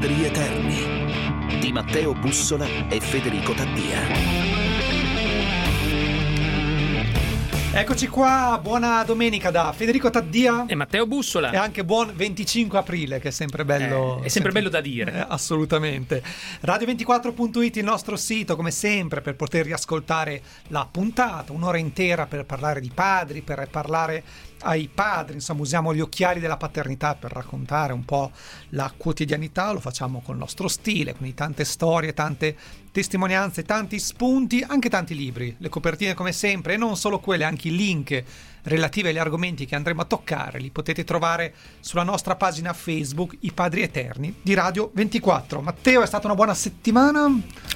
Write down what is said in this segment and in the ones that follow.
Padri Eterni di Matteo Bussola e Federico Taddia. Eccoci qua, buona domenica da Federico Taddia e Matteo Bussola. E anche buon 25 aprile, che è sempre bello. Eh, è sempre bello da dire. Eh, assolutamente. Radio24.it, il nostro sito, come sempre, per poter riascoltare la puntata, un'ora intera per parlare di padri, per parlare ai padri, insomma usiamo gli occhiali della paternità per raccontare un po' la quotidianità, lo facciamo con il nostro stile, quindi tante storie, tante testimonianze, tanti spunti, anche tanti libri, le copertine come sempre e non solo quelle, anche i link relativi agli argomenti che andremo a toccare li potete trovare sulla nostra pagina Facebook I Padri Eterni di Radio 24. Matteo, è stata una buona settimana?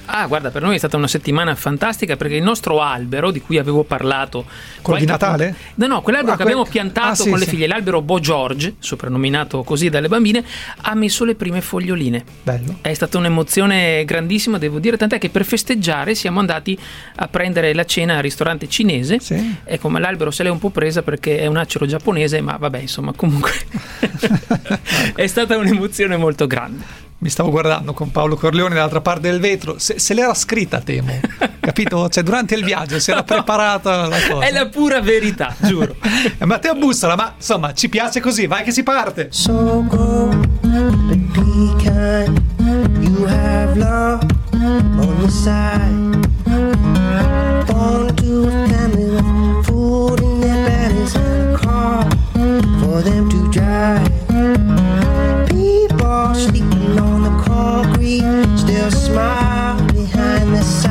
Ah, guarda, per noi è stata una settimana fantastica perché il nostro albero di cui avevo parlato... Quello di Natale? No, no, quell'albero ah, che abbiamo piantato ah, sì, con le figlie, l'albero Bo George, soprannominato così dalle bambine, ha messo le prime foglioline. Bello. È stata un'emozione grandissima, devo dire, tant'è che per festeggiare siamo andati a prendere la cena al ristorante cinese. Sì. Ecco, ma l'albero se l'è un po' presa perché è un acero giapponese, ma vabbè, insomma, comunque è stata un'emozione molto grande. Mi stavo guardando con Paolo Corleone dall'altra parte del vetro, se, se l'era scritta, temo, capito? Cioè, durante il viaggio si era preparata la cosa. È la pura verità, giuro. Matteo Bussola, ma insomma, ci piace così, vai che si parte. So go, you have love on your side. Them to drive. People sleeping on the concrete still smile behind the signs.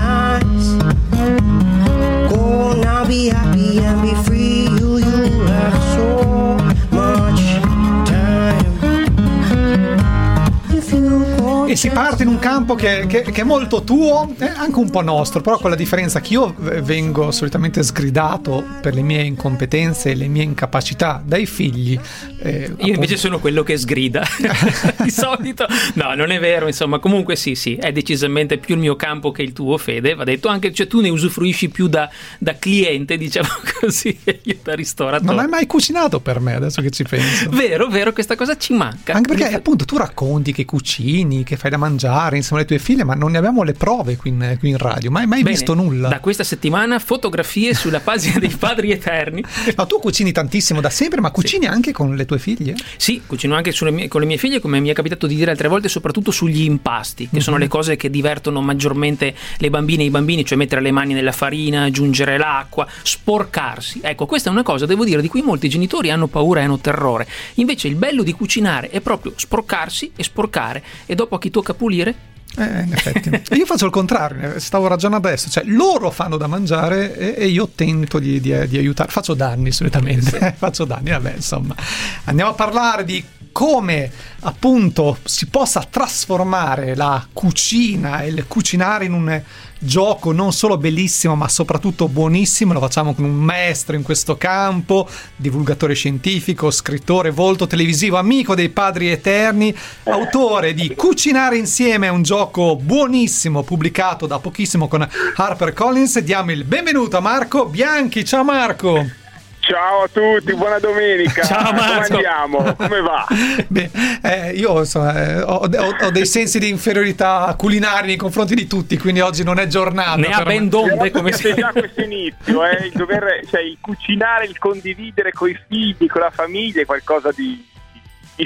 E si parte in un campo che, che, che, è molto tuo e anche un po' nostro, però con la differenza che io vengo solitamente sgridato per le mie incompetenze e le mie incapacità dai figli. Eh, io appunto... invece sono quello che sgrida di solito. No, non è vero, insomma, comunque sì, sì, è decisamente più il mio campo che il tuo, Fede, va detto anche, cioè tu ne usufruisci più da, da cliente, diciamo così, io da ristoratore. Non hai mai cucinato per me, adesso che ci penso. vero, vero, questa cosa ci manca. Anche perché appunto tu racconti che cucini, che fai da mangiare insieme alle tue figlie, ma non ne abbiamo le prove qui in, qui in radio, mai, mai Bene, visto nulla. Da questa settimana fotografie sulla pagina dei Padri Eterni. Ma tu cucini tantissimo da sempre, ma cucini sì. anche con le tue figlie? Sì, cucino anche mie, con le mie figlie, come mi è capitato di dire altre volte, soprattutto sugli impasti, che mm-hmm. sono le cose che divertono maggiormente le bambine e i bambini, cioè mettere le mani nella farina, aggiungere l'acqua, sporcarsi. Ecco, questa è una cosa, devo dire, di cui molti genitori hanno paura e hanno terrore. Invece il bello di cucinare è proprio sporcarsi e sporcare e dopo a chi tocca pulire eh, in effetti. io faccio il contrario, stavo ragionando adesso, cioè loro fanno da mangiare e, e io tento di, di, di, aiutare, faccio danni solitamente, sì. faccio danni, vabbè insomma. Andiamo a parlare di come appunto si possa trasformare la cucina e il cucinare in un gioco non solo bellissimo ma soprattutto buonissimo, lo facciamo con un maestro in questo campo, divulgatore scientifico, scrittore, volto televisivo, amico dei padri eterni, autore di Cucinare insieme, un gioco buonissimo pubblicato da pochissimo con HarperCollins. Diamo il benvenuto a Marco Bianchi. Ciao Marco! Ciao a tutti, buona domenica. Ciao Marco. Come andiamo? Come va? Beh, eh, io insomma, eh, ho, ho, ho, dei sensi di inferiorità culinari nei confronti di tutti, quindi oggi non è giornata. Ne ha ben donde come se già questo inizio, eh, il dover, cioè, il cucinare, il condividere con i figli, con la famiglia è qualcosa di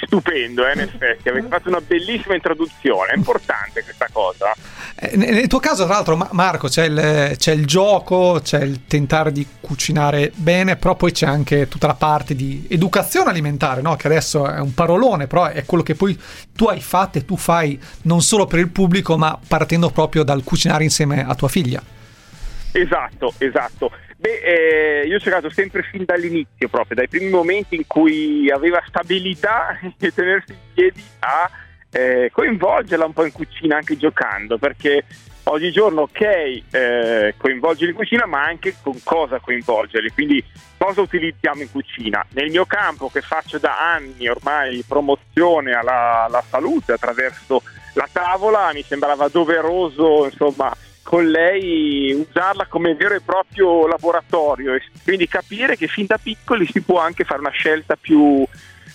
stupendo, eh, in effetti. Avete fatto una bellissima introduzione. È importante questa cosa. Eh, nel tuo caso, tra l'altro, Marco, c'è il, c'è il, gioco, c'è il tentare di cucinare bene, però poi c'è anche tutta la parte di educazione alimentare, no? che adesso è un parolone, però è quello che poi tu hai fatto e tu fai non solo per il pubblico, ma partendo proprio dal cucinare insieme a tua figlia. Esatto, esatto. Beh, eh, io ho cercato sempre fin dall'inizio, proprio dai primi momenti in cui aveva stabilità e tenersi in piedi a eh, coinvolgerla un po' in cucina anche giocando, perché oggigiorno ok eh, coinvolgerli in cucina, ma anche con cosa coinvolgerli, quindi cosa utilizziamo in cucina. Nel mio campo che faccio da anni ormai promozione alla, alla salute attraverso la tavola, mi sembrava doveroso insomma con lei usarla come vero e proprio laboratorio e quindi capire che fin da piccoli si può anche fare una scelta più,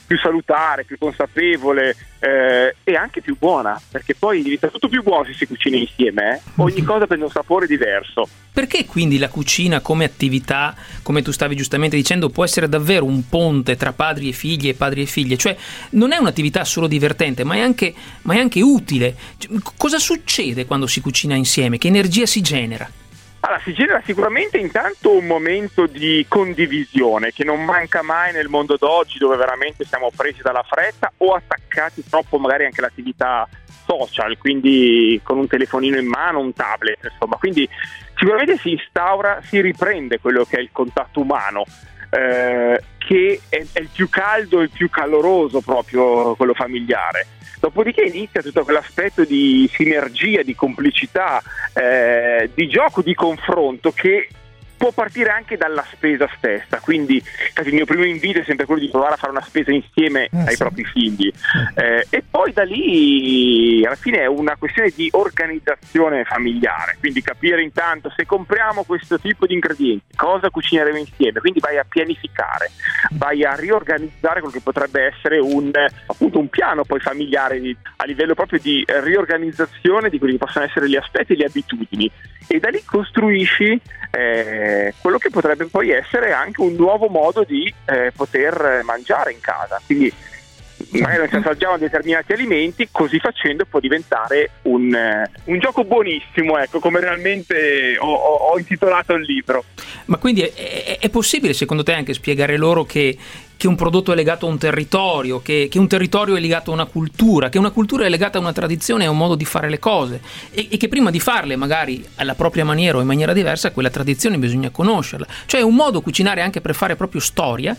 più salutare, più consapevole eh, e anche più buona, perché poi diventa tutto più buono se si cucina insieme, eh? ogni Mhm. cosa prende un sapore diverso. Perché quindi la cucina come attività, come tu stavi giustamente dicendo, può essere davvero un ponte tra padri e figli e padri e figlie? Cioè non è un'attività solo divertente, ma è anche, ma è anche utile. Cosa succede quando si cucina insieme? Che energia si genera? Allora, si genera sicuramente intanto un momento di condivisione che non manca mai nel mondo d'oggi dove veramente siamo presi dalla fretta o attaccati troppo magari anche all'attività social, quindi con un telefonino in mano, un tablet, insomma. Quindi sicuramente si instaura, si riprende quello che è il contatto umano. eh, che è, è il più caldo e il più caloroso proprio quello familiare. Dopodiché inizia tutto quell'aspetto di sinergia, di complicità, eh, di gioco, di confronto che può partire anche dalla spesa stessa. Quindi infatti, il mio primo invito è sempre quello di provare a fare una spesa insieme Eh, ai sì. propri figli. Eh, e poi da lì alla fine è una questione di organizzazione familiare, quindi capire intanto se compriamo questo tipo di ingredienti, cosa cucineremo insieme, quindi vai a pianificare, vai a riorganizzare quello che potrebbe essere un, appunto un piano poi familiare di- a livello proprio di eh, riorganizzazione di quelli che possono essere gli aspetti e le abitudini e da lì costruisci eh, quello che potrebbe poi essere anche un nuovo modo di eh, poter mangiare in casa. Quindi magari non ci assaggiamo determinati alimenti, così facendo può diventare un, eh, un gioco buonissimo, ecco, come realmente ho, ho- ho intitolato il libro. Ma quindi è, è- è possibile secondo te anche spiegare loro che, che un prodotto è legato a un territorio, che, che un territorio è legato a una cultura, che una cultura è legata a una tradizione a un modo di fare le cose e, e che prima di farle magari alla propria maniera o in maniera diversa quella tradizione bisogna conoscerla. Cioè è un modo cucinare anche per fare proprio storia?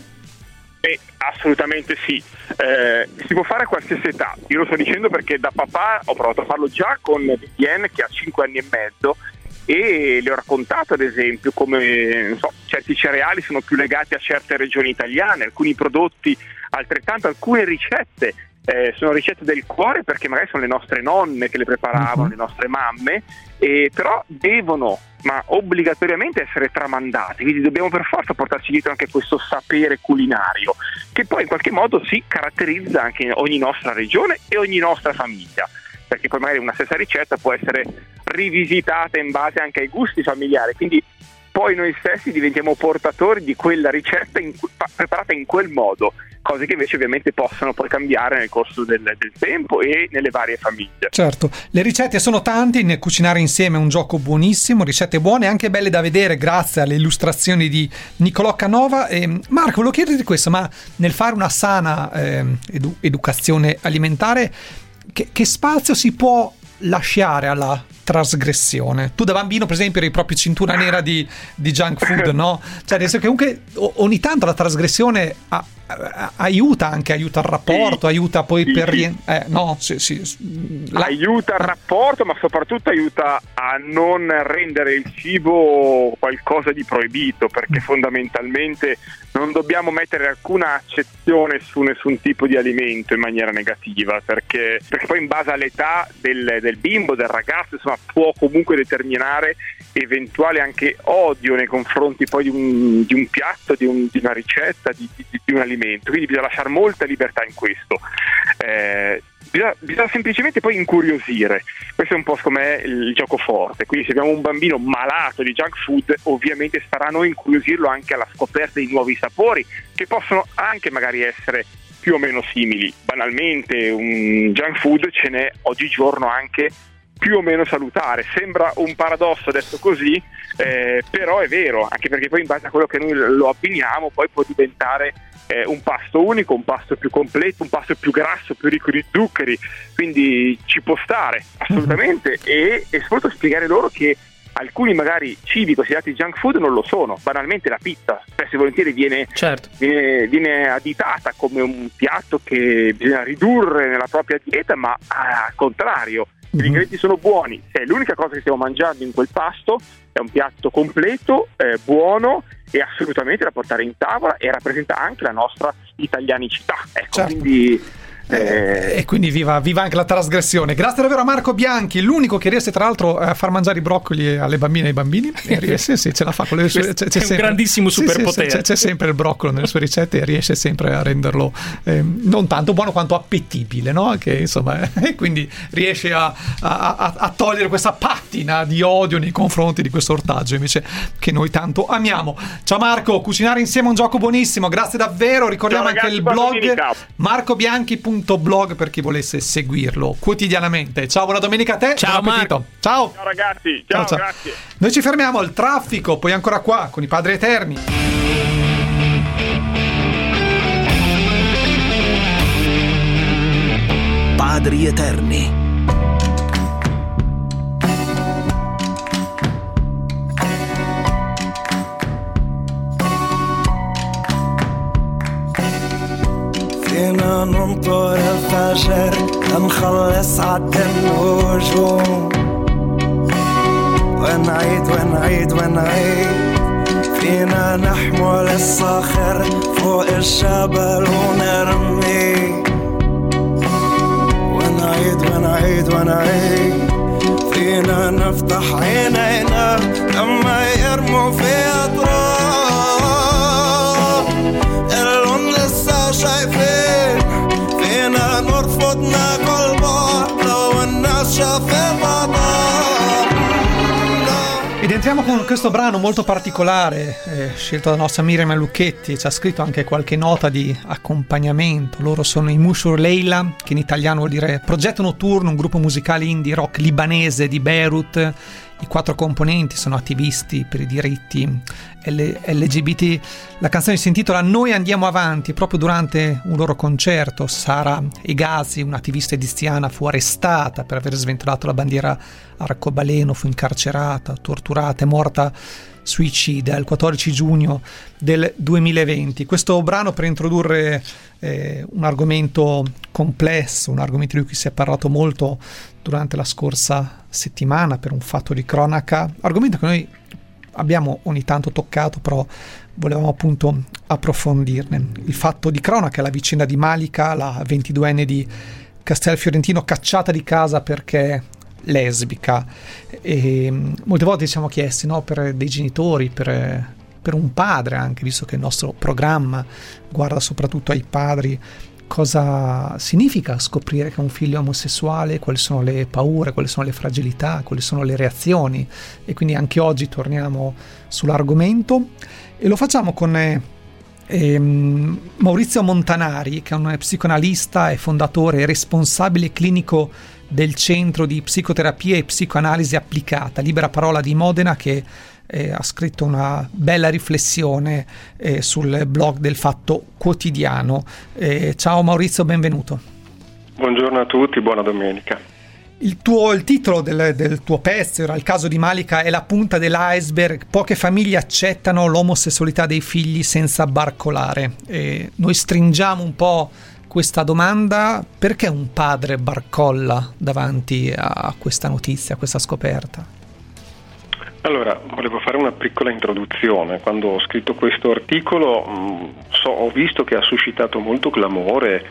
Eh, assolutamente sì, Eh, si può fare a qualsiasi età, io lo sto dicendo perché da papà ho provato a farlo già con Vivienne che ha 5 anni e mezzo e le ho raccontato ad esempio come so, certi cereali sono più legati a certe regioni italiane, alcuni prodotti altrettanto, alcune ricette eh, sono ricette del cuore perché magari sono le nostre nonne che le preparavano, Mhm. le nostre mamme, e però devono ma obbligatoriamente essere tramandate, quindi dobbiamo per forza portarci dietro anche questo sapere culinario che poi in qualche modo si caratterizza anche ogni nostra regione e ogni nostra famiglia, perché poi magari una stessa ricetta può essere rivisitata in base anche ai gusti familiari, quindi poi noi stessi diventiamo portatori di quella ricetta in preparata in quel modo, cose che invece ovviamente possono poi cambiare nel corso del, del tempo e nelle varie famiglie. Certo, le ricette sono tante, ne- cucinare insieme è un gioco buonissimo, ricette buone, anche belle da vedere grazie alle illustrazioni di Niccolò Canova. E, Marco, volevo chiederti questo, ma nel fare una sana ehm, edu- educazione alimentare, che, che spazio si può lasciare alla trasgressione? Tu da bambino, per esempio, eri proprio cintura nera di, di junk food, no? Cioè, nel senso che comunque ogni tanto la trasgressione a- a- aiuta anche, aiuta il rapporto, Sì. aiuta poi Sì, per... sì. eh, no, sì, sì, la- aiuta il rapporto, ma soprattutto aiuta a non rendere il cibo qualcosa di proibito, perché fondamentalmente non dobbiamo mettere alcuna accezione su nessun tipo di alimento in maniera negativa, perché, perché poi in base all'età del, del bimbo, del ragazzo, insomma, può comunque determinare eventuale anche odio nei confronti poi di un, di un piatto, di, un- di una ricetta, di, di- un alimento. Quindi bisogna lasciare molta libertà in questo. Eh, bisogna, bisogna semplicemente poi incuriosire. Questo è un po' come il gioco forte. Quindi se abbiamo un bambino malato di junk food, ovviamente sarà a noi incuriosirlo anche alla scoperta di nuovi sapori che possono anche magari essere più o meno simili. Banalmente un junk food ce n'è oggigiorno anche più o meno salutare. Sembra un paradosso detto così, eh, però è vero, anche perché poi in base a quello che noi lo abbiniamo poi può diventare eh, un pasto unico, un pasto più completo, un pasto più grasso, più ricco di zuccheri, quindi ci può stare assolutamente e, e soprattutto spiegare loro che alcuni magari cibi considerati junk food non lo sono, banalmente la pizza spesso e volentieri viene Certo. viene, viene additata come un piatto che bisogna ridurre nella propria dieta, ma al contrario, Mhm. gli ingredienti sono buoni. È l'unica cosa che stiamo mangiando in quel pasto, è un piatto completo, eh, buono e assolutamente da portare in tavola e rappresenta anche la nostra italianicità. Ecco, Certo. quindi Eh, e quindi viva, viva, anche la trasgressione. Grazie davvero a Marco Bianchi, l'unico che riesce tra l'altro a far mangiare i broccoli alle bambine e ai bambini. E riesce, sì, ce la fa con le sue c'è, c'è sempre, un grandissimo superpotere. Sì, sì, c'è, sempre il broccolo nelle sue ricette e riesce sempre a renderlo eh, non tanto buono quanto appetibile, no? Che, insomma, e quindi riesce a, a, a, a, togliere questa pattina di odio nei confronti di questo ortaggio invece che noi tanto amiamo. Ciao Marco, cucinare insieme è un gioco buonissimo, grazie davvero. Ricordiamo Ciao, ragazzi, anche il blog marcobianchi.com blog per chi volesse seguirlo quotidianamente. Ciao, buona domenica a te. Ciao, Ciao. Ciao ragazzi. Ciao, ciao, grazie. Noi ci fermiamo al traffico, poi ancora qua con i padri eterni. Padri eterni. فينا ننطر الفجر لنخلص عد النجوم ونعيد ونعيد ونعيد. فينا نحمل الصخر فوق الجبل ونرمي. ونعيد ونعيد ونعيد. فينا نفتح عينينا لما يرموا في أطراف. اللون لسه شايفين ed entriamo con questo brano molto particolare, eh, scelto dalla nostra Miriam Lucchetti, ci ha scritto anche qualche nota di accompagnamento. Loro sono i Mushur Leila, che in italiano vuol dire progetto notturno, un gruppo musicale indie rock libanese di Beirut i quattro componenti sono attivisti per i diritti LGBT. La canzone si intitola Noi andiamo avanti. Proprio durante un loro concerto, Sara Egasi, un'attivista edistiana, fu arrestata per aver sventolato la bandiera arcobaleno, fu incarcerata, torturata e morta suicida il 14 giugno del 2020. Questo brano per introdurre eh, un argomento complesso, un argomento di cui si è parlato molto durante la scorsa settimana per un fatto di cronaca, argomento che noi abbiamo ogni tanto toccato, però volevamo appunto approfondirne. Il fatto di cronaca, la vicenda di Malika, la 22enne di Castelfiorentino cacciata di casa perché lesbica. E mm, molte volte ci siamo chiesti, no, per dei genitori, per, per un padre anche, visto che il nostro programma guarda soprattutto ai padri, cosa significa scoprire che un figlio è omosessuale, quali sono le paure, quali sono le fragilità, quali sono le reazioni e quindi anche oggi torniamo sull'argomento e lo facciamo con eh, ehm, Maurizio Montanari che è un psicoanalista e fondatore e responsabile clinico del Centro di Psicoterapia e Psicoanalisi Applicata, Libera Parola di Modena, che eh, ha scritto una bella riflessione eh, sul blog del Fatto Quotidiano. Eh, ciao Maurizio, benvenuto. Buongiorno a tutti, buona domenica. Il, tuo, il titolo del, del, tuo pezzo era Il caso di Malika è la punta dell'iceberg. Poche famiglie accettano l'omosessualità dei figli senza barcolare. E noi stringiamo un po' questa domanda, perché un padre barcolla davanti a questa notizia, a questa scoperta? Allora, volevo fare una piccola introduzione. Quando ho scritto questo articolo mm, so, ho visto che ha suscitato molto clamore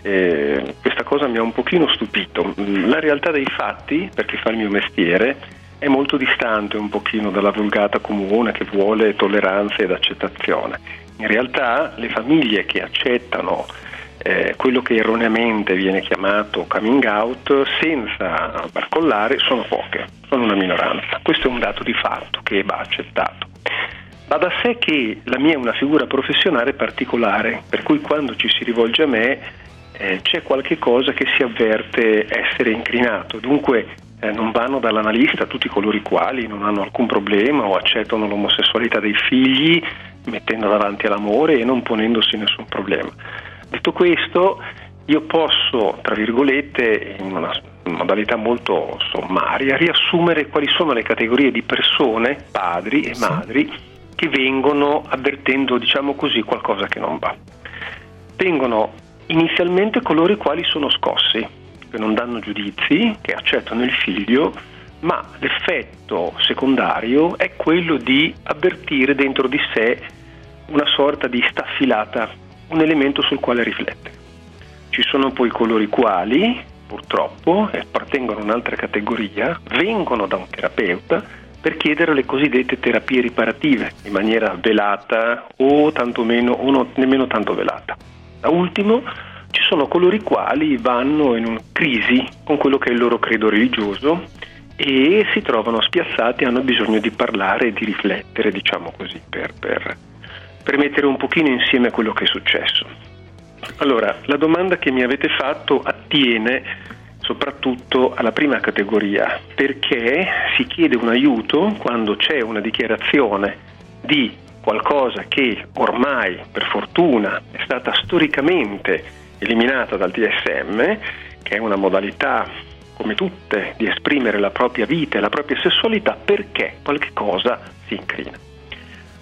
e questa cosa mi ha un pochino stupito. La realtà dei fatti, per chi fa il mio mestiere, è molto distante un pochino dalla vulgata comune che vuole tolleranza ed accettazione. In realtà le famiglie che accettano eh, quello che erroneamente viene chiamato coming out senza barcollare sono poche, sono una minoranza. Questo è un dato di fatto che va accettato. Va da sé che la mia è una figura professionale particolare, per cui quando ci si rivolge a me eh, c'è qualche cosa che si avverte essere incrinato. Dunque eh, non vanno dall'analista tutti coloro i quali non hanno alcun problema o accettano l'omosessualità dei figli mettendo davanti all'amore e non ponendosi nessun problema. Detto questo, io posso, tra virgolette, in una modalità molto sommaria, riassumere quali sono le categorie di persone, padri e madri, che vengono avvertendo, diciamo così, qualcosa che non va. Vengono inizialmente coloro i quali sono scossi, che non danno giudizi, che accettano il figlio, ma l'effetto secondario è quello di avvertire dentro di sé una sorta di staffilata un elemento sul quale riflettere. Ci sono poi coloro i quali, purtroppo, appartengono a un'altra categoria, vengono da un terapeuta per chiedere le cosiddette terapie riparative in maniera velata o tantomeno o no, nemmeno tanto velata. Da ultimo ci sono coloro i quali vanno in una crisi con quello che è il loro credo religioso e si trovano spiazzati hanno bisogno di parlare e di riflettere, diciamo così, per, per, per mettere un pochino insieme quello che è successo. Allora, la domanda che mi avete fatto attiene soprattutto alla prima categoria, perché si chiede un aiuto quando c'è una dichiarazione di qualcosa che ormai, per fortuna, è stata storicamente eliminata dal DSM, che è una modalità come tutte di esprimere la propria vita e la propria sessualità perché qualche cosa si incrina.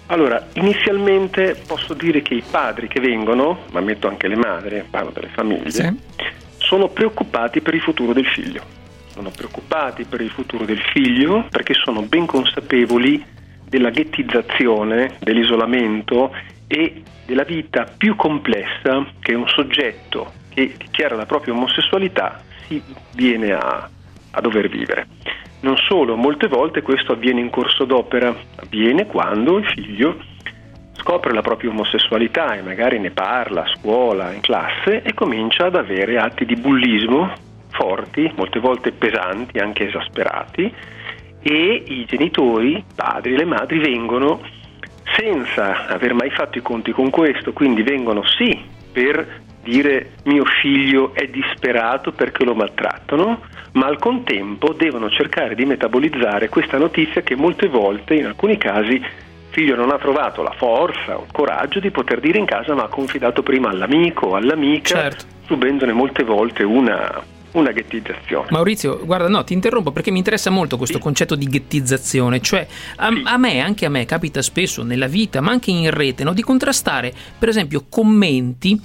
Allora, inizialmente posso dire che i padri che vengono, ma metto anche le madri, parlo delle famiglie, sì. sono preoccupati per il futuro del figlio. Sono preoccupati per il futuro del figlio perché sono ben consapevoli della ghettizzazione, dell'isolamento e della vita più complessa che un soggetto che dichiara la propria omosessualità si viene a, a dover vivere. Non solo, molte volte questo avviene in corso d'opera, avviene quando il figlio scopre la propria omosessualità e magari ne parla a scuola, in classe e comincia ad avere atti di bullismo forti, molte volte pesanti, anche esasperati e i genitori, i padri e le madri vengono senza aver mai fatto i conti con questo, quindi vengono sì per dire mio figlio è disperato perché lo maltrattano, ma al contempo devono cercare di metabolizzare questa notizia che molte volte, in alcuni casi, il figlio non ha trovato la forza o il coraggio di poter dire in casa ma ha confidato prima all'amico o all'amica, certo. subendone molte volte una, una ghettizzazione. Maurizio, guarda, no, ti interrompo perché mi interessa molto questo sì. concetto di ghettizzazione, cioè a, sì. a, me, anche a me, capita spesso nella vita, ma anche in rete, no, di contrastare, per esempio, commenti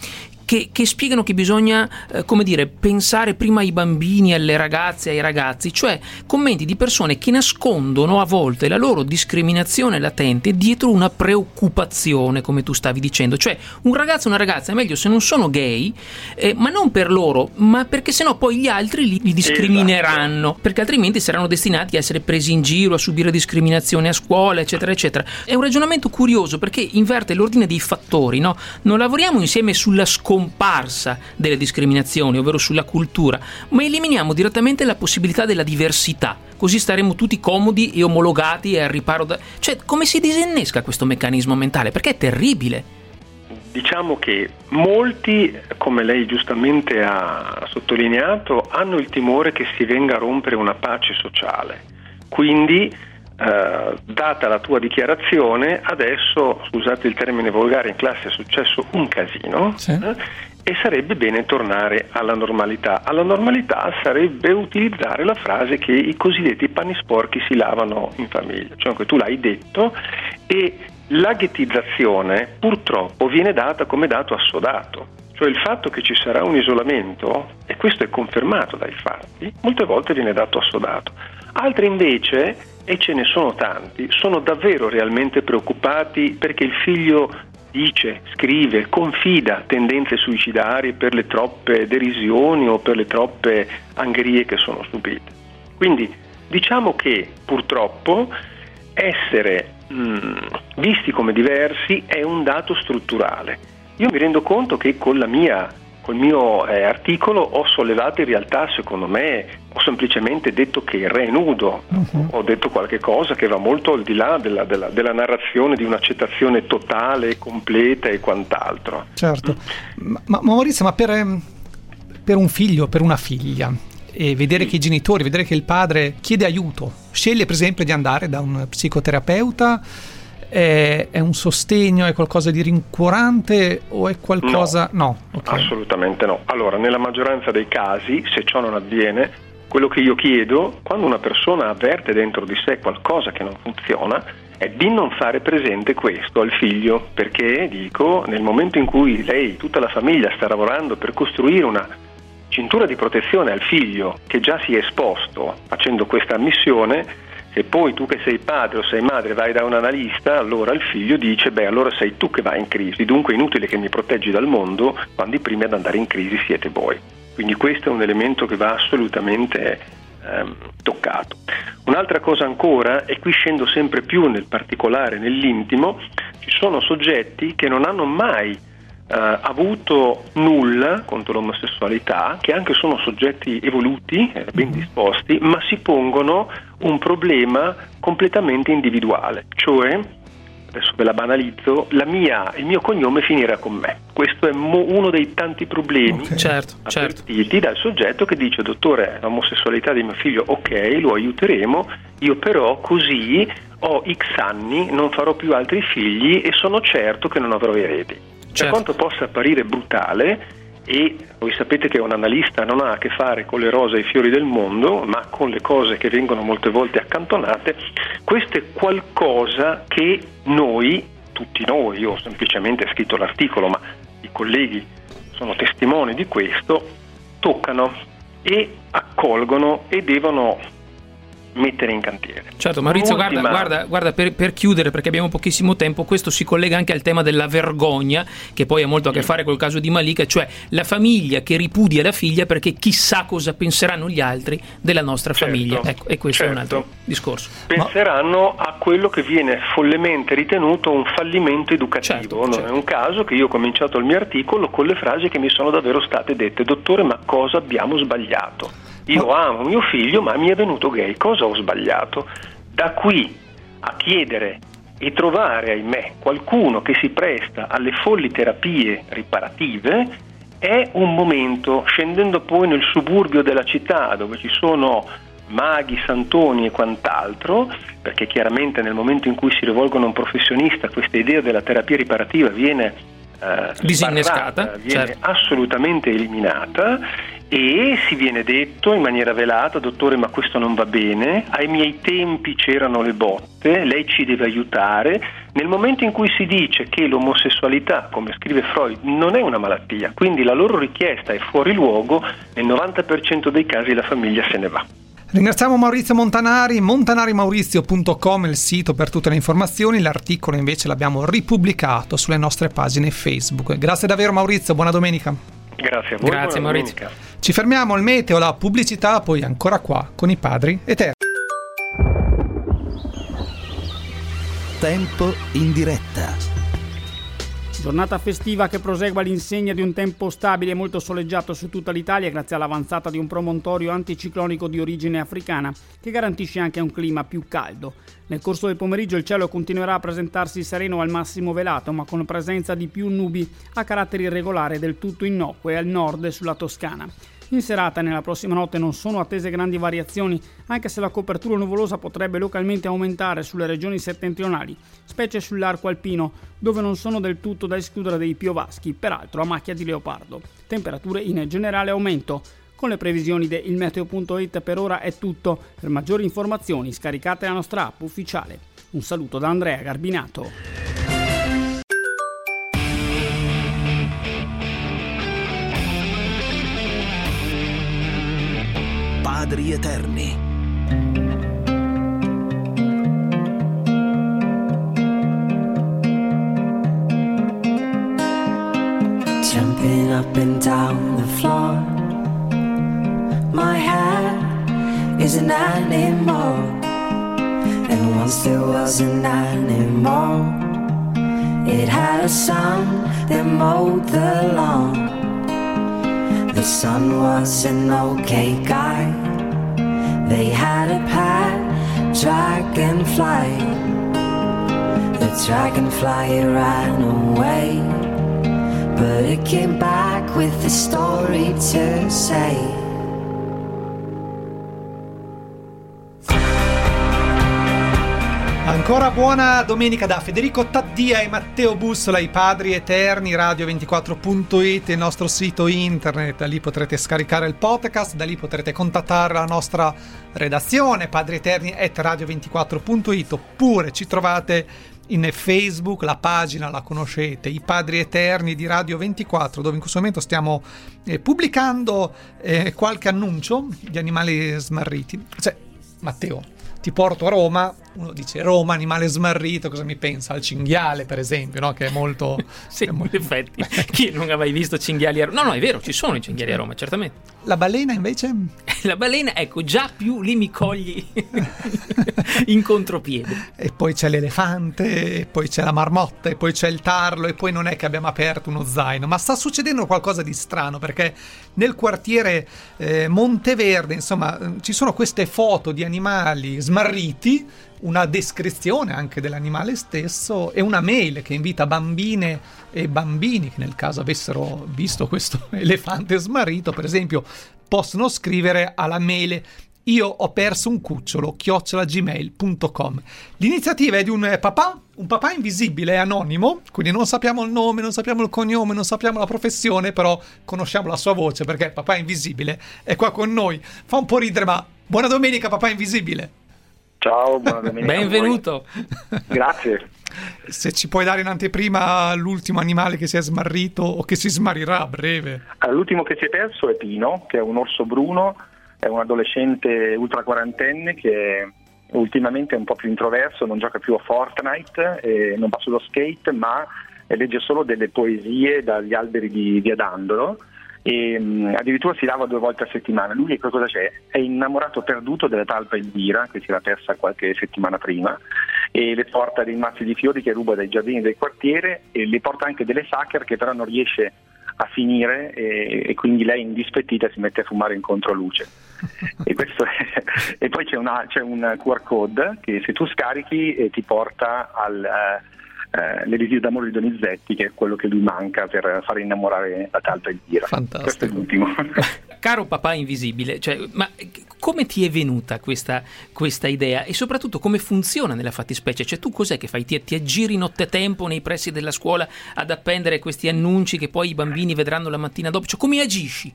che, che spiegano che bisogna, eh, come dire, pensare prima ai bambini, alle ragazze, ai ragazzi, cioè commenti di persone che nascondono a volte la loro discriminazione latente dietro una preoccupazione, come tu stavi dicendo. Cioè, un ragazzo e una ragazza è meglio se non sono gay, eh, ma non per loro, ma perché sennò poi gli altri li, li discrimineranno, esatto. perché altrimenti saranno destinati a essere presi in giro, a subire discriminazione a scuola, eccetera, eccetera. È un ragionamento curioso perché inverte l'ordine dei fattori, no? Non lavoriamo insieme sulla scoperta scomparsa delle discriminazioni, ovvero sulla cultura, ma eliminiamo direttamente la possibilità della diversità, così staremo tutti comodi e omologati e al riparo da... Cioè, come si disinnesca questo meccanismo mentale? Perché è terribile. Diciamo che molti, come lei giustamente ha sottolineato, hanno il timore che si venga a rompere una pace sociale. Quindi Uh, data la tua dichiarazione, adesso, scusate il termine volgare, in classe è successo un casino sì. eh, e sarebbe bene tornare alla normalità. Alla normalità sarebbe utilizzare la frase che i cosiddetti panni sporchi si lavano in famiglia, cioè tu l'hai detto e la ghettizzazione purtroppo viene data come dato assodato. Cioè il fatto che ci sarà un isolamento, e questo è confermato dai fatti, molte volte viene dato assodato. Altri invece e ce ne sono tanti, sono davvero realmente preoccupati perché il figlio dice, scrive, confida tendenze suicidarie per le troppe derisioni o per le troppe angherie che sono subite. Quindi diciamo che purtroppo essere mh, visti come diversi è un dato strutturale. Io mi rendo conto che con la mia Col mio eh, articolo ho sollevato in realtà, secondo me, ho semplicemente detto che il re è nudo, uh-huh. ho detto qualche cosa che va molto al di là della, della, della narrazione di un'accettazione totale, completa e quant'altro. Certo, mm. ma, ma Maurizio, ma per, ehm, per un figlio, per una figlia, e vedere che i genitori, vedere che il padre chiede aiuto, sceglie per esempio di andare da un psicoterapeuta è, è, un sostegno, è qualcosa di rincuorante o è qualcosa... No, no okay. assolutamente no. Allora, nella maggioranza dei casi, se ciò non avviene, quello che io chiedo, quando una persona avverte dentro di sé qualcosa che non funziona, è di non fare presente questo al figlio, perché dico, nel momento in cui lei, tutta la famiglia sta lavorando per costruire una cintura di protezione al figlio che già si è esposto facendo questa missione, Se poi tu che sei padre o sei madre vai da un analista, allora il figlio dice, beh allora sei tu che vai in crisi, dunque è inutile che mi proteggi dal mondo quando i primi ad andare in crisi siete voi. Quindi questo è un elemento che va assolutamente ehm, toccato. Un'altra cosa ancora, e qui scendo sempre più nel particolare, nell'intimo, ci sono soggetti che non hanno mai eh, avuto nulla contro l'omosessualità, che anche sono soggetti evoluti, eh, ben disposti, ma si pongono un problema completamente individuale, cioè adesso ve la banalizzo, la mia, il mio cognome finirà con me. Questo è mo- uno dei tanti problemi Ok. Certo, certo. avvertiti dal soggetto che dice dottore l'omosessualità di mio figlio ok lo aiuteremo io però così ho x anni non farò più altri figli e sono certo che non avrò eredi per Certo. quanto possa apparire brutale e voi sapete che un analista non ha a che fare con le rose e i fiori del mondo, ma con le cose che vengono molte volte accantonate, questo è qualcosa che noi, tutti noi, io ho semplicemente scritto l'articolo, ma i colleghi sono testimoni di questo, toccano e accolgono e devono mettere in cantiere. Certo, Maurizio, guarda, guarda, guarda, per, per chiudere, perché abbiamo pochissimo tempo, questo si collega anche al tema della vergogna, che poi ha molto a che fare col caso di Malika, cioè la famiglia che ripudia la figlia perché chissà cosa penseranno gli altri della nostra Certo, famiglia. Ecco, e questo è un certo. altro discorso. penseranno a quello che viene follemente ritenuto un fallimento educativo. Certo, non certo. è un caso che io ho cominciato il mio articolo con le frasi che mi sono davvero state dette. Dottore, ma cosa abbiamo sbagliato? Io amo mio figlio, ma mi è venuto gay. Cosa ho sbagliato? Da qui a chiedere e trovare, ahimè, qualcuno che si presta alle folli terapie riparative è un momento, scendendo poi nel suburbio della città dove ci sono maghi, santoni e quant'altro, perché chiaramente nel momento in cui si rivolgono a un professionista questa idea della terapia riparativa viene eh, Disinnescata, viene certo. assolutamente eliminata e si viene detto in maniera velata, dottore ma questo non va bene, ai miei tempi c'erano le botte, lei ci deve aiutare. Nel momento in cui si dice che l'omosessualità, come scrive Freud, non è una malattia, quindi la loro richiesta è fuori luogo, nel 90% dei casi la famiglia se ne va. Ringraziamo Maurizio Montanari, montanari.maurizio.com è il sito per tutte le informazioni, l'articolo invece l'abbiamo ripubblicato sulle nostre pagine Facebook. Grazie davvero Maurizio, buona domenica. Grazie a voi. Grazie, Maurizio. domenica. Ci fermiamo al meteo, la pubblicità, poi ancora qua con i padri eterni. Tempo in diretta. Giornata festiva che prosegue all'insegna di un tempo stabile e molto soleggiato su tutta l'Italia grazie all'avanzata di un promontorio anticiclonico di origine africana che garantisce anche un clima più caldo. Nel corso del pomeriggio il cielo continuerà a presentarsi sereno al massimo velato ma con presenza di più nubi a carattere irregolare del tutto innocue al nord sulla Toscana. In serata e nella prossima notte non sono attese grandi variazioni, anche se la copertura nuvolosa potrebbe localmente aumentare sulle regioni settentrionali, specie sull'arco alpino, dove non sono del tutto da escludere dei piovaschi, peraltro a macchia di leopardo. Temperature in generale aumento. Con le previsioni di ilmeteo.it per ora è tutto. Per maggiori informazioni scaricate la nostra app ufficiale. Un saluto da Andrea Garbinato. Padri eterni. Jumping up and down the floor. My hair is an animal, and once there was an animal. It had a son that mowed the lawn. The son was an okay guy. They had a pet dragonfly. The dragonfly ran away. But it came back with a story to say. Ancora buona domenica da Federico Taddia e Matteo Bussola, i padri eterni, radio24.it, il nostro sito internet, da lì potrete scaricare il podcast, da lì potrete contattare la nostra redazione, padrieterni.radio24.it, oppure ci trovate in Facebook, la pagina la conoscete, i padri eterni di Radio 24, dove in questo momento stiamo eh, pubblicando eh, qualche annuncio di animali smarriti. Cioè, Matteo, ti porto a Roma, uno dice Roma, animale smarrito, cosa mi pensa? Al cinghiale, per esempio, no? che è molto... Sì, è molto- in effetti. Chi non ha mai visto cinghiali a Roma? No, no, è vero, ci sono i cinghiali a Roma, certamente. La balena invece? La balena, ecco, già più lì mi cogli in contropiede. E poi c'è l'elefante, e poi c'è la marmotta, e poi c'è il tarlo, e poi non è che abbiamo aperto uno zaino, ma sta succedendo qualcosa di strano perché nel quartiere eh, Monteverde, insomma, eh, ci sono queste foto di animali smarriti, una descrizione anche dell'animale stesso e una mail che invita bambine e bambini che nel caso avessero visto questo elefante smarrito, per esempio, possono scrivere alla mail io ho perso un cucciolo chiocciolagmail.com l'iniziativa è di un eh, papà un papà invisibile anonimo quindi non sappiamo il nome non sappiamo il cognome non sappiamo la professione però conosciamo la sua voce perché papà invisibile è qua con noi. Fa un po' ridere ma buona domenica papà invisibile Ciao, buona domenica. Benvenuto. Grazie. se ci puoi dare in anteprima l'ultimo animale che si è smarrito o che si smarirà a breve l'ultimo che si è perso è Pino, che è un orso bruno, è un adolescente ultra quarantenne che ultimamente è un po' più introverso, non gioca più a Fortnite, e non va sullo skate, ma legge solo delle poesie dagli alberi di Via Dandolo e mh, addirittura si lava due volte a settimana. Lui che cosa c'è? È innamorato perduto della talpa Elvira, che si era persa qualche settimana prima, e le porta dei mazzi di fiori che ruba dai giardini del quartiere e le porta anche delle sacher che però non riesce a finire e, e quindi lei indispettita si mette a fumare in controluce. E, e poi c'è, una- c'è un QR code che se tu scarichi eh, ti porta al... eh, eh, l'elisir d'amore di Donizetti che è quello che lui manca per fare innamorare la talpa Elvira Fantastico. questo è l'ultimo Caro papà invisibile, cioè, ma come ti è venuta questa, questa idea e soprattutto come funziona nella fattispecie? Cioè tu cos'è che fai? Ti, ti aggiri nottetempo nei pressi della scuola ad appendere questi annunci che poi i bambini vedranno la mattina dopo? Cioè come agisci?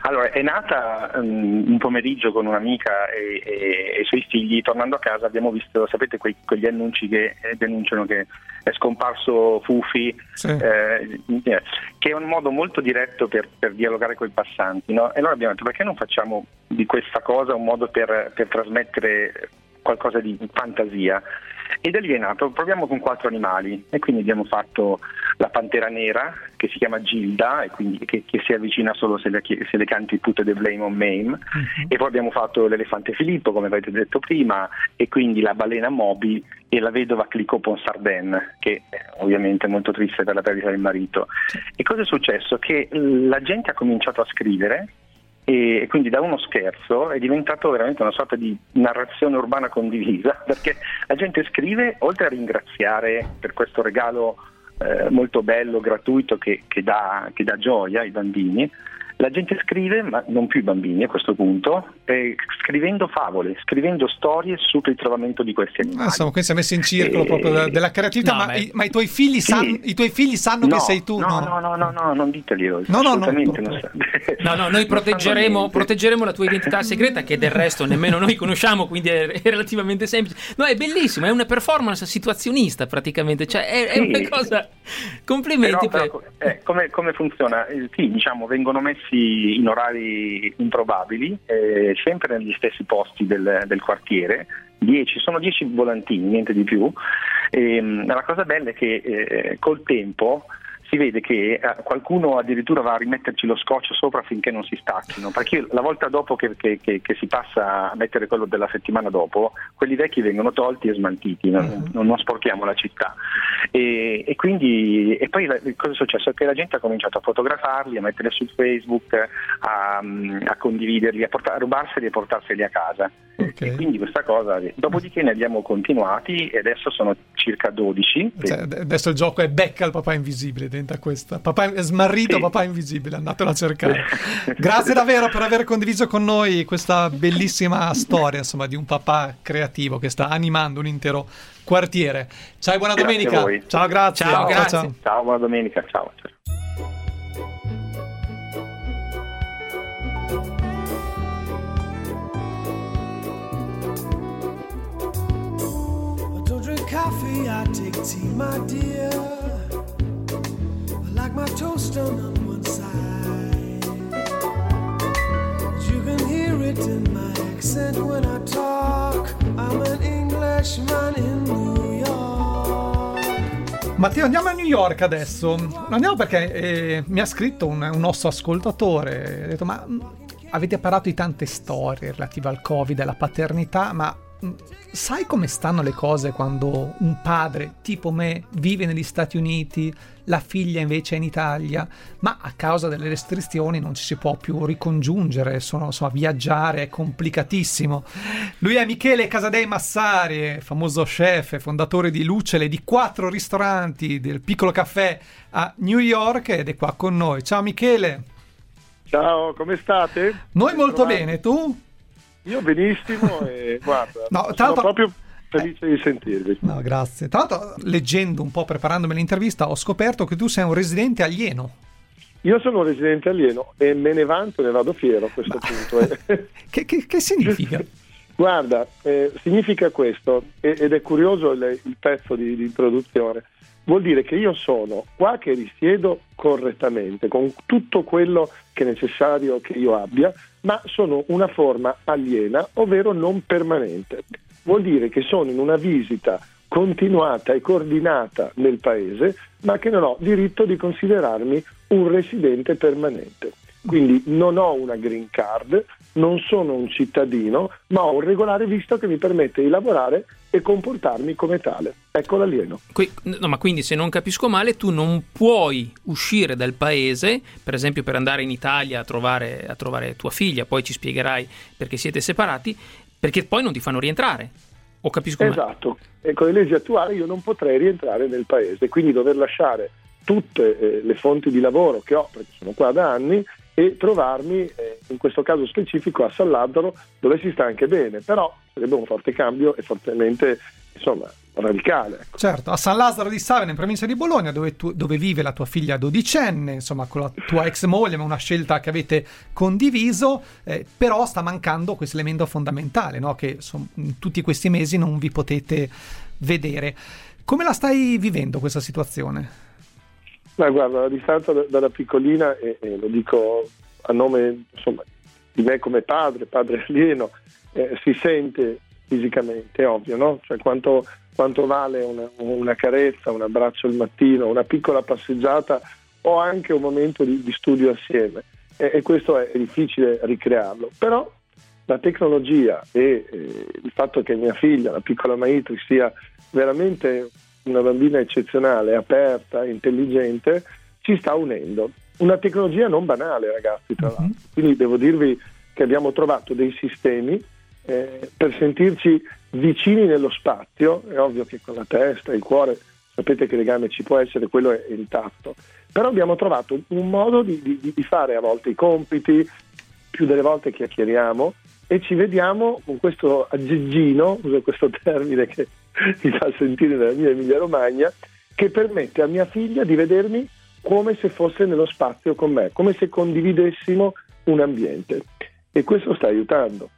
Allora, è nata um, un pomeriggio con un'amica e, e- e i suoi figli, tornando a casa abbiamo visto, sapete, quei- quegli annunci che eh, denunciano che è scomparso Fufi, Sì. eh, che è un modo molto diretto per, per dialogare con i passanti. no? E allora abbiamo detto perché non facciamo di questa cosa un modo per, per trasmettere qualcosa di fantasia? E da lì è nato, proviamo con quattro animali e quindi abbiamo fatto la pantera nera che si chiama Gilda e quindi che, che si avvicina solo se le, se le canti put the blame on Mame e poi abbiamo fatto l'elefante Filippo come avete detto prima e quindi la balena Moby e la vedova Clicò Ponsarden che è ovviamente molto triste per la perdita del marito. E cosa è successo? Che la gente ha cominciato a scrivere e quindi da uno scherzo è diventato veramente una sorta di narrazione urbana condivisa perché la gente scrive oltre a ringraziare per questo regalo eh, molto bello, gratuito che, che dà, che dà gioia ai bambini la gente scrive, ma non più i bambini a questo punto, eh, scrivendo favole, scrivendo storie sul ritrovamento di questi Ah, animali. insomma, qui si è messo in circolo Eh, proprio de- della creatività, no, ma, ma- i, ma i tuoi figli, Sì. sanno, i tuoi figli sanno No, che sei tu? No, no, no, no, no, non diteglielo. No, no, no, no. non sa- No, no, noi proteggeremo, proteggeremo la tua identità segreta che del resto nemmeno noi conosciamo, quindi è, è relativamente semplice. No, è bellissimo, è una performance situazionista praticamente, cioè è, è Sì. una cosa... Complimenti. Però, per- però, eh, come, come funziona? Eh, Sì, diciamo, vengono messi in orari improbabili, eh, sempre negli stessi posti del, del quartiere. 10, sono 10 volantini, niente di più. Ehm, la cosa bella è che eh, col tempo si vede che eh, qualcuno addirittura va a rimetterci lo scotch sopra finché non si stacchino, perché la volta dopo che, che- che- che si passa a mettere quello della settimana dopo, quelli vecchi vengono tolti e smantiti, non, non- non sporchiamo la città. E, e quindi e poi la- cosa è successo? Che la gente ha cominciato a fotografarli, a metterli su Facebook, a, a condividerli, a, porta- a rubarseli e portarseli a casa. Ok. E quindi questa cosa, dopodiché ne abbiamo continuati e adesso sono circa 12. Cioè, ad- adesso il gioco è becca il papà invisibile, diventa questa. Papà è smarrito, Sì. papà invisibile, andatelo a cercare. Grazie davvero per aver condiviso con noi questa bellissima storia, insomma, di un papà creativo che sta animando un intero quartiere. Ciao e buona Grazie domenica. Ciao, grazie. Ciao, grazie. Ciao, buona domenica, ciao. ciao. I take tea, my dear. Like my toast done on one side. You can hear it in my accent when I talk. I'm an freshman in New York. Matteo, andiamo a New York adesso. Andiamo perché eh, mi ha scritto un, un nostro ascoltatore. Ha detto: Ma avete parlato di tante storie relative al Covid e alla paternità, ma sai come stanno le cose quando un padre tipo me vive negli Stati Uniti, la figlia invece è in Italia, ma a causa delle restrizioni non ci si può più ricongiungere, sono, insomma, viaggiare è complicatissimo. Lui è Michele Casadei Massari, famoso chef, fondatore di Lucele, di quattro ristoranti del Piccolo Caffè a New York ed è qua con noi. Ciao Michele. Ciao, come state? Noi molto bene, tu? Io benissimo e guarda, No, l'altro- proprio felice di sentirvi. No, grazie. Tra l'altro, leggendo un po', preparandomi l'intervista, ho scoperto che tu sei un residente alieno. Io sono un residente alieno e me ne vanto e ne vado fiero a questo punto. eh. Che, che- che significa? Guarda, eh, significa questo, ed è curioso il, il pezzo di, di introduzione. Vuol dire che io sono qua che risiedo correttamente, con tutto quello che è necessario che io abbia, ma sono una forma aliena, ovvero non permanente. Vuol dire che sono in una visita continuata e coordinata nel paese, ma che non ho diritto di considerarmi un residente permanente. Quindi non ho una green card, non sono un cittadino, ma ho un regolare visto che mi permette di lavorare e comportarmi come tale. Ecco l'alieno. Qui- no, ma quindi se non capisco male, tu non puoi uscire dal paese, per esempio per andare in Italia a trovare, a trovare tua figlia, poi ci spiegherai perché siete separati, perché poi non ti fanno rientrare. O capisco male? Esatto, e con le leggi attuali io non potrei rientrare nel paese, quindi dover lasciare tutte eh, le fonti di lavoro che ho, perché sono qua da anni, e trovarmi, eh, in questo caso specifico, a San Lazzaro, dove si sta anche bene, però sarebbe un forte cambio e fortemente, insomma, radicale. ecco. Certo, a San Lazzaro di Savena, in provincia di Bologna, dove, tu- dove vive la tua figlia dodicenne, insomma, con la tua ex moglie, ma una scelta che avete condiviso, eh, però sta mancando questo elemento fondamentale, no? che son- in tutti questi mesi non vi potete vedere. Come la stai vivendo questa situazione? Ma guarda, la distanza da- dalla piccolina, e, e lo dico a nome insomma, di me come padre, padre alieno, eh, si sente fisicamente, è ovvio, no? Cioè quanto, quanto vale una, una carezza, un abbraccio al mattino, una piccola passeggiata o anche un momento di, di studio assieme. E, e questo è difficile ricrearlo. Però la tecnologia e eh, il fatto che mia figlia, la piccola Maitri, sia veramente una bambina eccezionale, aperta, intelligente, ci sta unendo. Una tecnologia non banale, ragazzi, tra l'altro. Quindi devo dirvi che abbiamo trovato dei sistemi eh, per sentirci vicini nello spazio. È ovvio che con la testa, il cuore, sapete che legame ci può essere, quello è intatto. Però abbiamo trovato un modo di, di- di fare a volte i compiti, più delle volte chiacchieriamo e ci vediamo con questo aggeggino, uso questo termine che mi fa sentire nella mia Emilia Romagna, che permette a mia figlia di vedermi come se fosse nello spazio con me, come se condividessimo un ambiente. E questo sta aiutando.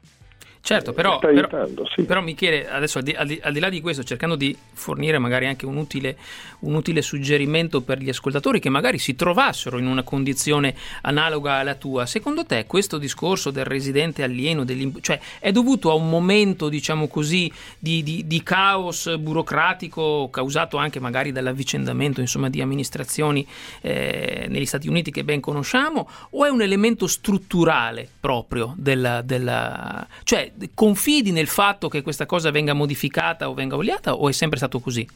Certo, però, sta però, aiutando, sì. però Michele, adesso al di, al di- al di là di questo, cercando di fornire magari anche un utile, un utile suggerimento per gli ascoltatori che magari si trovassero in una condizione analoga alla tua, secondo te questo discorso del residente alieno, cioè è dovuto a un momento, diciamo così, di, di- di caos burocratico causato anche magari dall'avvicendamento insomma, di amministrazioni eh, negli Stati Uniti che ben conosciamo, o è un elemento strutturale proprio della, della... cioè confidi nel fatto che questa cosa venga modificata o venga oliata o è sempre stato così?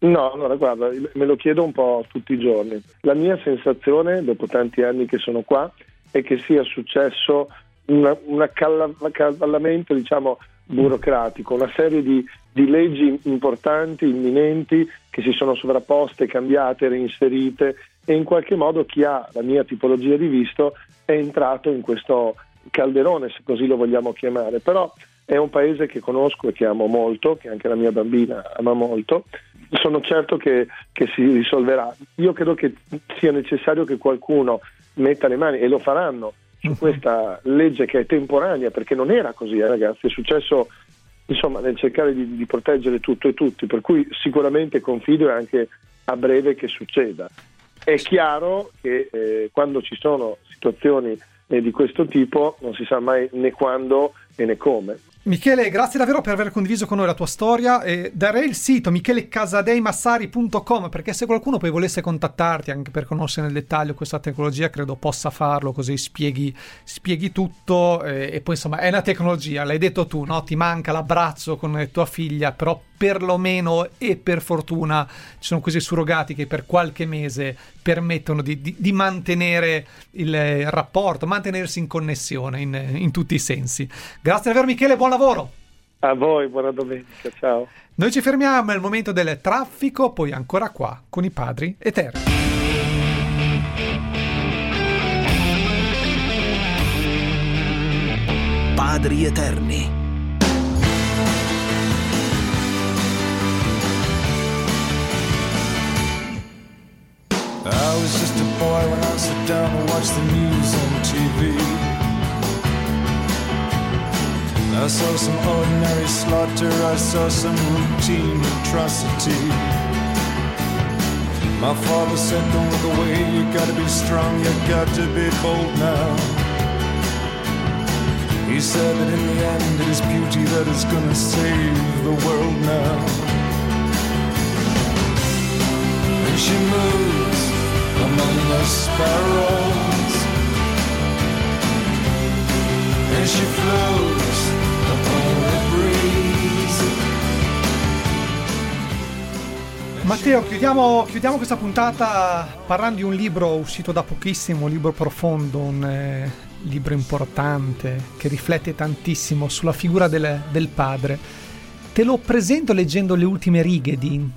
No, allora guarda, me lo chiedo un po' tutti i giorni. La mia sensazione, dopo tanti anni che sono qua, è che sia successo un accavallamento, diciamo, burocratico, una serie di, di leggi importanti, imminenti, che si sono sovrapposte, cambiate, reinserite e in qualche modo chi ha la mia tipologia di visto è entrato in questo calderone, se così lo vogliamo chiamare. Però è un paese che conosco e che amo molto, che anche la mia bambina ama molto. Sono certo che, che si risolverà. Io credo che sia necessario che qualcuno metta le mani, e lo faranno, su questa legge che è temporanea, perché non era così, eh, ragazzi. È successo insomma, nel cercare di, di proteggere tutto e tutti, per cui sicuramente confido anche a breve che succeda. È chiaro che eh, quando ci sono situazioni di questo tipo non si sa mai né quando e né come. Michele, grazie davvero per aver condiviso con noi la tua storia. E darei il sito michelecasadeimassari.com perché se qualcuno poi volesse contattarti anche per conoscere nel dettaglio questa tecnologia, credo possa farlo, così spieghi, spieghi tutto. E, e, poi insomma è una tecnologia, l'hai detto tu, no? ti manca l'abbraccio con tua figlia, però perlomeno e per fortuna ci sono questi surrogati che per qualche mese permettono di, di, di mantenere il rapporto, mantenersi in connessione in, in tutti i sensi. Grazie davvero Michele, buon lavoro. A voi, buona domenica, ciao. Noi ci fermiamo nel momento del traffico, poi ancora qua con i padri eterni. Padri eterni. Boy when I sat down to watch the news on TV. I saw some ordinary slaughter, I saw some routine atrocity. My father said, Don't look away, you gotta be strong, you got to be bold now. He said that in the end it is beauty that is gonna save the world now. And she moves among the sparrows, and she floats upon the breeze. Matteo, chiudiamo, chiudiamo, questa puntata parlando di un libro uscito da pochissimo, un libro profondo, un eh, libro importante che riflette tantissimo sulla figura del, del padre. Te lo presento leggendo le ultime righe di,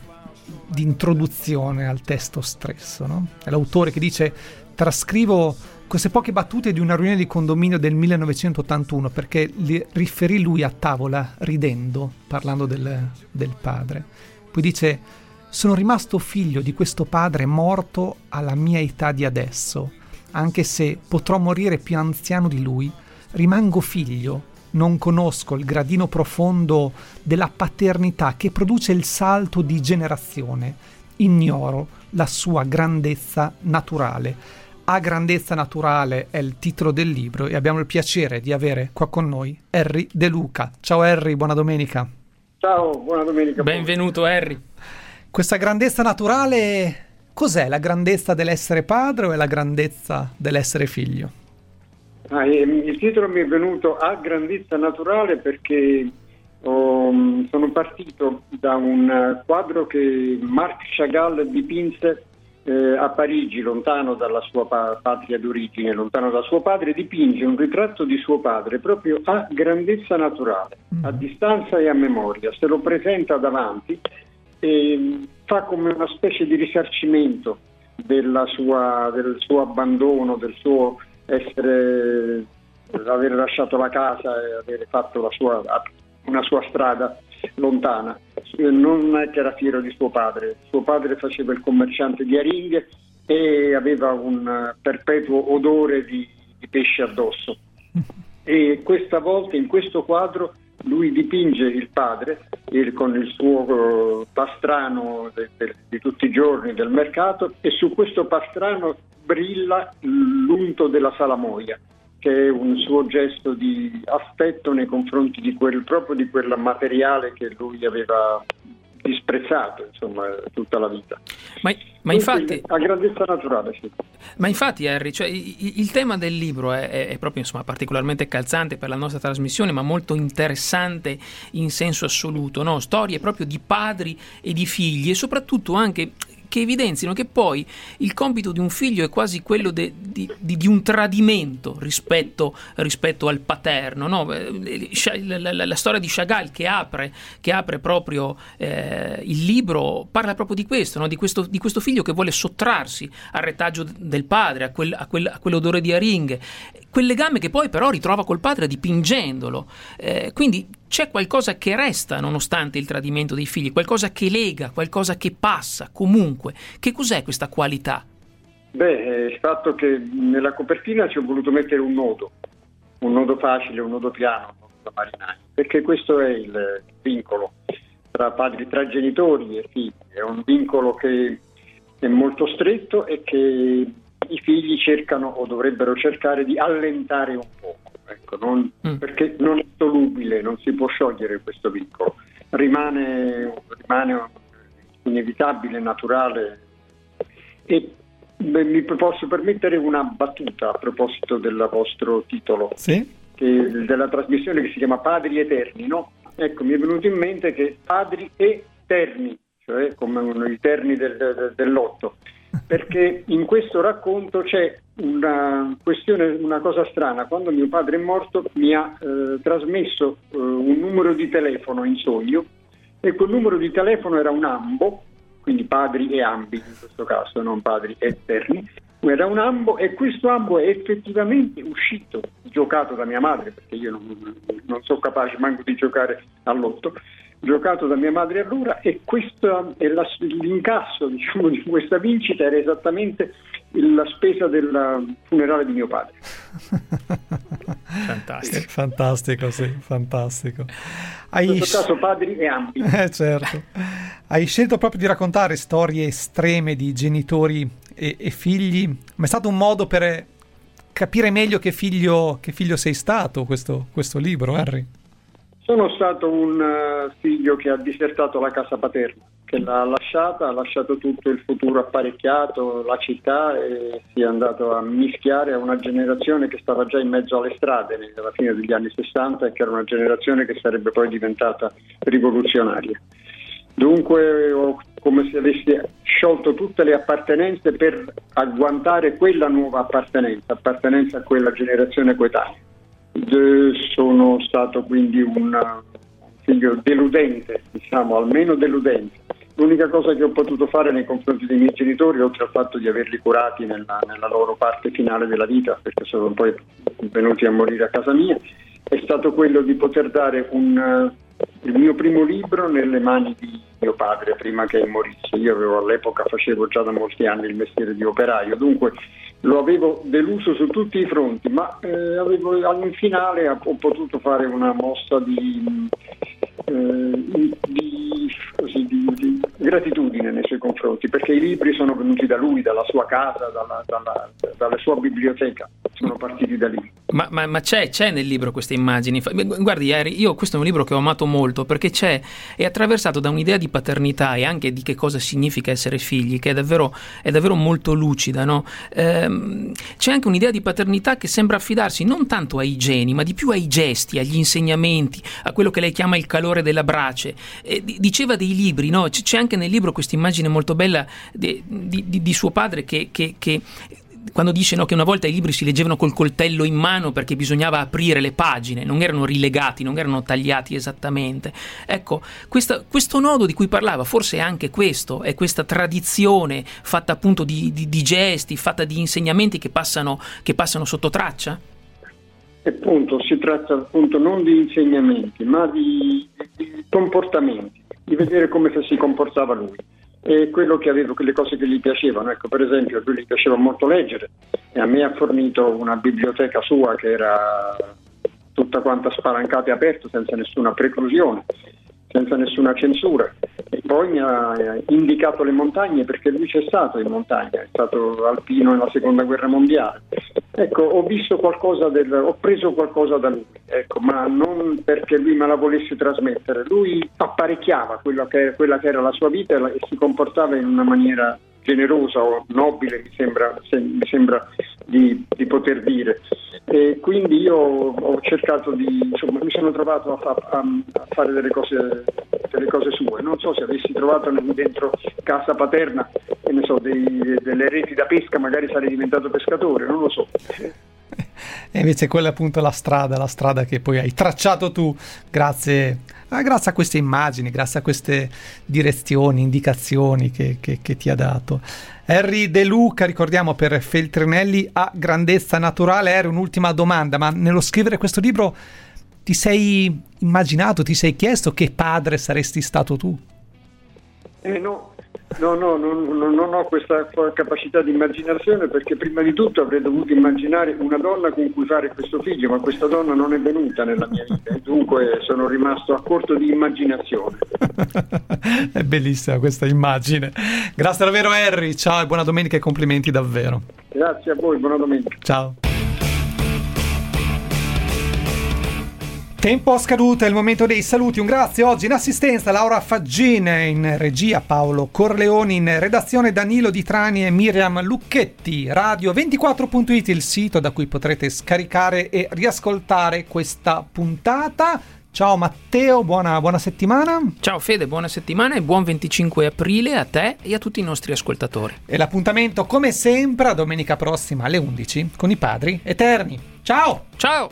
di introduzione al testo stesso. No? È l'autore che dice trascrivo queste poche battute di una riunione di condominio del 1981 perché le riferì lui a tavola ridendo, parlando del, del padre. Poi dice sono rimasto figlio di questo padre morto alla mia età di adesso, anche se potrò morire più anziano di lui, rimango figlio non conosco il gradino profondo della paternità che produce il salto di generazione. Ignoro la sua grandezza naturale. A grandezza naturale è il titolo del libro e abbiamo il piacere di avere qua con noi Harry De Luca. Ciao Harry, buona domenica. Ciao, buona domenica. Benvenuto Harry. Questa grandezza naturale, cos'è? La grandezza dell'essere padre o è la grandezza dell'essere figlio? Ah, il titolo mi è venuto a grandezza naturale perché oh, sono partito da un quadro che Marc Chagall dipinse eh, a Parigi, lontano dalla sua pa- patria d'origine, lontano da suo padre, dipinge un ritratto di suo padre proprio a grandezza naturale, a distanza e a memoria. Se lo presenta davanti e fa come una specie di risarcimento sua, del suo abbandono, del suo essere, aver lasciato la casa e aver fatto la sua, una sua strada lontana. Non è che era fiero di suo padre, suo padre faceva il commerciante di aringhe e aveva un perpetuo odore di, di pesce addosso. E questa volta in questo quadro lui dipinge il padre il, con il suo uh, pastrano de, de, di tutti i giorni del mercato e su questo pastrano brilla l'unto della salamoia, che è un suo gesto di affetto nei confronti di quel, proprio di quel materiale che lui aveva disprezzato insomma tutta la vita. Ma, ma infatti, a grandezza naturale, sì. Ma infatti, Harry, cioè, il, il, tema del libro è, è, è proprio insomma, particolarmente calzante per la nostra trasmissione, ma molto interessante in senso assoluto. No? Storie proprio di padri e di figli e soprattutto anche che evidenzino che poi il compito di un figlio è quasi quello de, di, di, di, un tradimento rispetto, rispetto al paterno. No? Eh, la, la, la, storia di Chagall che apre, che apre proprio eh, il libro parla proprio di questo, no? di questo, di questo figlio che vuole sottrarsi al retaggio del padre, a, quel, a, quel, a quell'odore di aringhe, quel legame che poi però ritrova col padre dipingendolo. Eh, quindi c'è qualcosa che resta nonostante il tradimento dei figli, qualcosa che lega, qualcosa che passa comunque. Che cos'è questa qualità? Beh, il fatto che nella copertina ci ho voluto mettere un nodo, un nodo facile, un nodo piano, un nodo da marinai, perché questo è il vincolo tra padri, tra genitori e figli, è un vincolo che è molto stretto e che i figli cercano o dovrebbero cercare di allentare un po'. Ecco, non- perché non è solubile, non si può sciogliere questo vincolo, rimane, rimane inevitabile, naturale. E beh, mi posso permettere una battuta a proposito del vostro titolo, Sì? che- della trasmissione che si chiama Padri Eterni, no? Ecco, mi è venuto in mente che padri eterni, cioè come uno- i terni del, del- dell'otto, perché in questo racconto c'è una questione, una cosa strana. Quando mio padre è morto mi ha eh, trasmesso eh, un numero di telefono in sogno e quel numero di telefono era un ambo, quindi padri e ambi in questo caso, non padri eterni, era un ambo e questo ambo è effettivamente uscito, giocato da mia madre, perché io non, non sono capace manco di giocare all'otto, giocato da mia madre allora e questo è la- l'incasso diciamo, di questa vincita era esattamente la spesa del funerale di mio padre. Fantastico. Fantastico, sì, fantastico. In Hai, questo caso padri e ambi. eh, certo. Hai scelto proprio di raccontare storie estreme di genitori e, e figli, ma è stato un modo per capire meglio che figlio, che figlio sei stato questo, questo libro, Harry. Sono stato un eh, figlio che ha disertato la casa paterna, che l'ha lasciata, ha lasciato tutto il futuro apparecchiato, la città e si è andato a mischiare a una generazione che stava già in mezzo alle strade alla fine degli anni 60 e che era una generazione che sarebbe poi diventata rivoluzionaria. Dunque ho come se avessi sciolto tutte le appartenenze per agguantare quella nuova appartenenza, appartenenza a quella generazione coetanea. Sono stato quindi un figlio deludente, diciamo, almeno deludente. L'unica cosa che ho potuto fare nei confronti dei miei genitori, oltre al fatto di averli curati nella, nella loro parte finale della vita, perché sono poi venuti a morire a casa mia, è stato quello di poter dare un, il mio primo libro nelle mani di mio padre prima che morisse. Io avevo, all'epoca facevo già da molti anni il mestiere di operaio, dunque lo avevo deluso su tutti i fronti, ma eh, avevo, in finale ho potuto fare una mossa di, eh, di- così, di- di gratitudine nei suoi confronti, perché i libri sono venuti da lui, dalla sua casa, dalla, dalla- dalla sua biblioteca, sono partiti da lì. Ma, ma- ma c'è, c'è nel libro queste immagini. Guardi, Harry, io questo è un libro che ho amato molto perché c'è, è attraversato da un'idea di paternità e anche di che cosa significa essere figli, che è davvero, è davvero molto lucida. no? Ehm, c'è anche un'idea di paternità che sembra affidarsi non tanto ai geni, ma di più ai gesti, agli insegnamenti, a quello che lei chiama il calore della brace. E di- diceva dei libri, no? C- c'è anche nel libro questa immagine molto bella di, di- di suo padre che- che- che quando dice no, che una volta i libri si leggevano col coltello in mano perché bisognava aprire le pagine, non erano rilegati, non erano tagliati esattamente. Ecco, questa- questo nodo di cui parlava forse è anche questo, è questa tradizione fatta appunto di, di- di gesti, fatta di insegnamenti che passano, che passano sotto traccia? E appunto si tratta appunto non di insegnamenti, ma di, di comportamenti, di vedere come si comportava lui e quello che avevo, quelle cose che gli piacevano. Ecco, per esempio, a lui gli piaceva molto leggere e a me ha fornito una biblioteca sua che era tutta quanta spalancata e aperta senza nessuna preclusione, senza nessuna censura. E poi mi ha eh, indicato le montagne perché lui c'è stato in montagna, è stato alpino nella seconda guerra mondiale. Ecco, ho visto qualcosa del, ho preso qualcosa da lui, ecco, ma non perché lui me la volesse trasmettere. Lui apparecchiava quella che, quella che era la sua vita e, e si comportava in una maniera generosa o nobile, mi sembra, se- mi sembra di, di poter dire. E quindi io ho cercato di, insomma, mi sono trovato a, fa- a- a fare delle cose, delle cose sue. Non so se avessi trovato dentro casa paterna, so, dei- delle reti da pesca, magari sarei diventato pescatore, non lo so. E invece quella è appunto la strada, la strada che poi hai tracciato tu grazie, ah, grazie a queste immagini, grazie a queste direzioni, indicazioni che, che- che ti ha dato. Harry De Luca, ricordiamo per Feltrinelli a grandezza naturale. Harry, un'ultima domanda, ma nello scrivere questo libro ti sei immaginato, ti sei chiesto che padre saresti stato tu? Eh, no, no, no, non, non- non ho questa capacità di immaginazione perché prima di tutto avrei dovuto immaginare una donna con cui fare questo figlio, ma questa donna non è venuta nella mia vita e dunque sono rimasto a corto di immaginazione. È bellissima questa immagine. Grazie davvero Harry, ciao e buona domenica e complimenti davvero. Grazie a voi, buona domenica. Ciao. Tempo scaduto, è il momento dei saluti. Un grazie oggi in assistenza Laura Faggine, in regia Paolo Corleoni, in redazione Danilo Di Trani e Miriam Lucchetti. Radio24.it il sito da cui potrete scaricare e riascoltare questa puntata. Ciao Matteo, buona, buona settimana. Ciao Fede, buona settimana e buon 25 aprile a te e a tutti i nostri ascoltatori. E l'appuntamento come sempre a domenica prossima alle 11 con i padri eterni. Ciao! Ciao!